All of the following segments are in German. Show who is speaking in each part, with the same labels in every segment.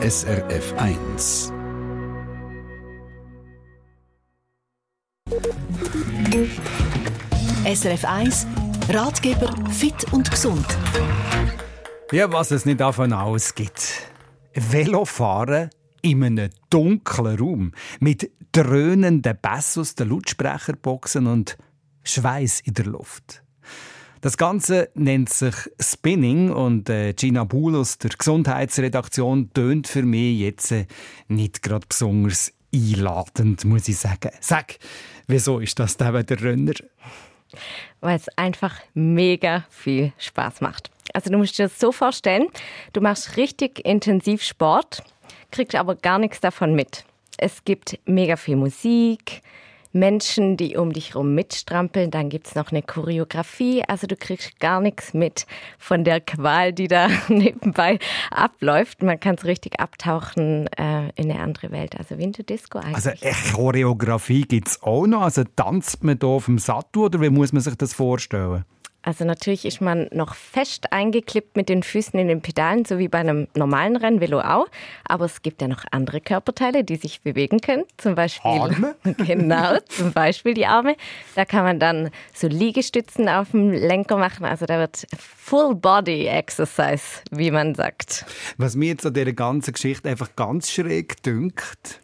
Speaker 1: SRF 1.
Speaker 2: SRF 1 Ratgeber fit und gesund.
Speaker 3: Ja, was es nicht davon ausgibt. Velofahren in einem dunklen Raum mit dröhnenden Bass aus den Lautsprecherboxen und Schweiß in der Luft. Das Ganze nennt sich Spinning und äh, Gina Buhl der Gesundheitsredaktion tönt für mich jetzt äh, nicht gerade besonders einladend, muss ich sagen. Sag, wieso ist das der Renner?
Speaker 4: Weil es einfach mega viel Spaß macht. Also du musst dir das so vorstellen, du machst richtig intensiv Sport, kriegst aber gar nichts davon mit. Es gibt mega viel Musik, Menschen, die um dich herum mitstrampeln. Dann gibt es noch eine Choreografie. Also du kriegst gar nichts mit von der Qual, die da nebenbei abläuft. Man kann es richtig abtauchen äh, in eine andere Welt. Also wie in der Disco eigentlich.
Speaker 3: Also eine Choreografie gibt es auch noch? Also tanzt man da auf dem Sattel oder wie muss man sich das vorstellen?
Speaker 4: Also natürlich ist man noch fest eingeklippt mit den Füßen in den Pedalen, so wie bei einem normalen Rennvelo auch. Aber es gibt ja noch andere Körperteile, die sich bewegen können. Zum Beispiel
Speaker 3: Arme?
Speaker 4: genau, zum Beispiel die Arme. Da kann man dann so Liegestützen auf dem Lenker machen. Also da wird Full Body Exercise, wie man sagt.
Speaker 3: Was mir jetzt an dieser ganzen Geschichte einfach ganz schräg dünkt,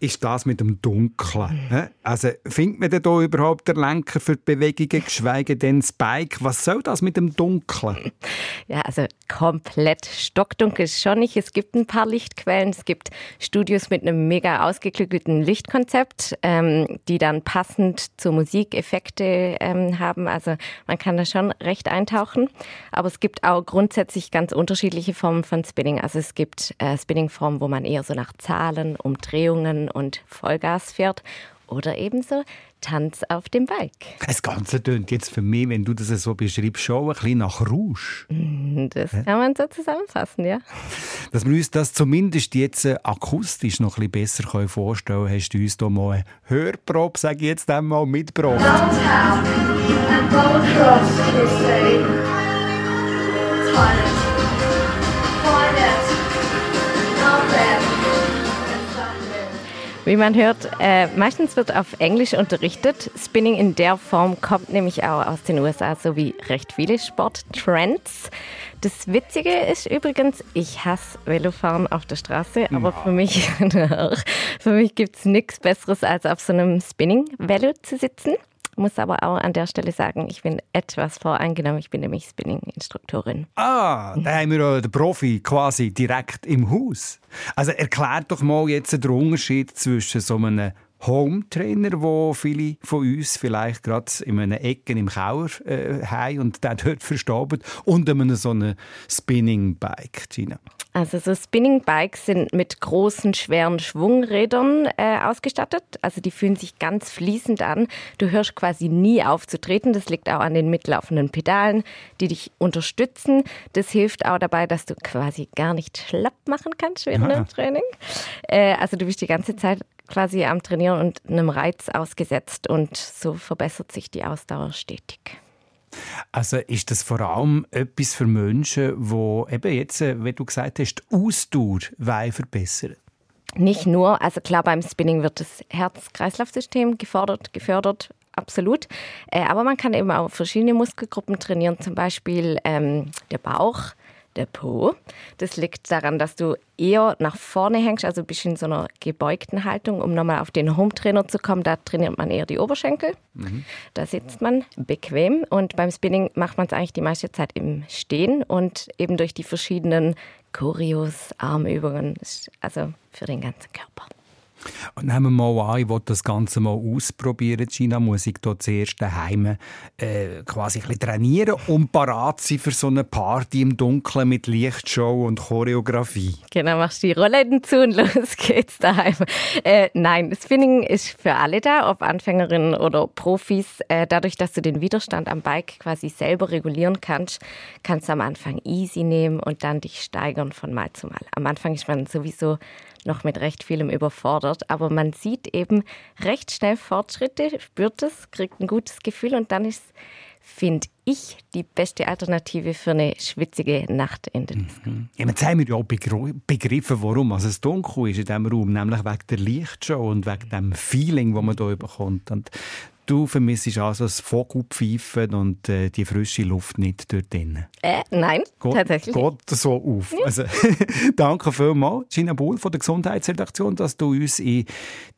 Speaker 3: ist das mit dem Dunkeln. Mhm. Also findet man denn da überhaupt der Lenker für die Bewegungen, geschweige denn das Bike? Was soll das mit dem Dunkeln?
Speaker 4: Ja, also komplett stockdunkel ist schon nicht. Es gibt ein paar Lichtquellen. Es gibt Studios mit einem mega ausgeklügelten Lichtkonzept, ähm, die dann passend zur Musik Effekte ähm, haben. Also man kann da schon recht eintauchen. Aber es gibt auch grundsätzlich ganz unterschiedliche Formen von Spinning. Also es gibt äh, Spinning-Formen, wo man eher so nach Zahlen, Umdrehungen und Vollgas fährt oder ebenso Tanz auf dem Bike.
Speaker 3: Das Ganze tönt jetzt für mich, wenn du das so beschreibst, schon ein bisschen nach Rouge.
Speaker 4: Mm, das kann man so zusammenfassen, ja.
Speaker 3: Dass wir uns das zumindest jetzt äh, akustisch noch ein bisschen besser vorstellen können, hast du uns hier mal eine Hörprobe, sage ich jetzt einmal, mitgebracht. Downtown and
Speaker 4: Wie man hört, äh, meistens wird auf Englisch unterrichtet. Spinning in der Form kommt nämlich auch aus den USA, so wie recht viele Sporttrends. Das Witzige ist übrigens, ich hasse Velofahren auf der Straße, aber ja. für mich, für mich gibt es nichts Besseres, als auf so einem Spinning-Velo zu sitzen muss aber auch an der Stelle sagen, ich bin etwas voreingenommen. Ich bin nämlich Spinning-Instruktorin.
Speaker 3: Ah, da haben wir den Profi quasi direkt im Haus. Also erklärt doch mal jetzt den Unterschied zwischen so einem Home-Trainer, wo viele von uns vielleicht gerade in einer Ecke im Kauer äh, haben und der dort verstaubt, und einem so einem Spinning-Bike, Gina.
Speaker 4: Also so Spinning Bikes sind mit großen, schweren Schwungrädern äh, ausgestattet. Also die fühlen sich ganz fließend an. Du hörst quasi nie auf zu treten. Das liegt auch an den mitlaufenden Pedalen, die dich unterstützen. Das hilft auch dabei, dass du quasi gar nicht schlapp machen kannst während dem Training. Äh, also du bist die ganze Zeit quasi am Trainieren und einem Reiz ausgesetzt und so verbessert sich die Ausdauer stetig.
Speaker 3: Also ist das vor allem etwas für Menschen, wo eben jetzt, äh, wie du gesagt hast, die Ausdauer verbessern?
Speaker 4: Nicht nur, also klar, beim Spinning wird das Herz-Kreislauf-System gefordert, gefördert, absolut. Äh, aber man kann eben auch verschiedene Muskelgruppen trainieren, zum Beispiel ähm, der Bauch, der Po. Das liegt daran, dass du eher nach vorne hängst, also bist in so einer gebeugten Haltung, um nochmal auf den Home-Trainer zu kommen. Da trainiert man eher die Oberschenkel. Mhm. Da sitzt man bequem und beim Spinning macht man es eigentlich die meiste Zeit im Stehen und eben durch die verschiedenen Choreos, Armübungen, also für den ganzen Körper.
Speaker 3: Und nehmen wir mal an, ich will das Ganze mal ausprobieren. China muss ich hier zuerst daheim äh, quasi ein bisschen trainieren und parat sein für so eine Party im Dunkeln mit Lichtshow und Choreografie.
Speaker 4: Genau, machst die Rollläden zu und los geht's daheim. Äh, nein, Spinning ist für alle da, ob Anfängerinnen oder Profis. Äh, dadurch, dass du den Widerstand am Bike quasi selber regulieren kannst, kannst du am Anfang easy nehmen und dann dich steigern von Mal zu Mal. Am Anfang ist man sowieso noch mit recht vielem überfordert. Aber man sieht eben recht schnell Fortschritte, spürt es, kriegt ein gutes Gefühl und dann ist finde ich die beste Alternative für eine schwitzige Nacht in der Disco.
Speaker 3: Mhm. Ja, jetzt haben wir ja auch begriffen, warum also es dunkel ist in diesem Raum, nämlich wegen der Lichtshow und wegen dem Feeling, das man hier bekommt. Und Du vermisst also das Vogelpfeifen und äh, die frische Luft nicht dort drinnen?
Speaker 4: Äh, nein,
Speaker 3: geht,
Speaker 4: tatsächlich.
Speaker 3: Geht so auf. Ja. Also, danke vielmals, Gina Buhl von der Gesundheitsredaktion, dass du uns in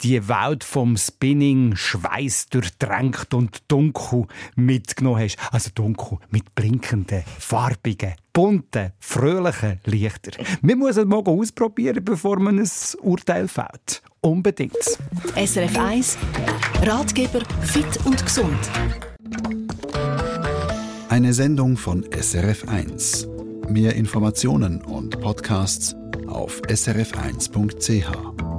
Speaker 3: die Welt vom Spinning Schweiß durchdrängt und dunkel mitgenommen hast. Also dunkel mit blinkenden, farbigen, bunten, fröhlichen Lichtern. Wir müssen es mal ausprobieren, bevor man ein Urteil fällt. Unbedingt.
Speaker 2: SRF 1 Ratgeber fit und gesund.
Speaker 1: Eine Sendung von SRF 1. Mehr Informationen und Podcasts auf srf1.ch.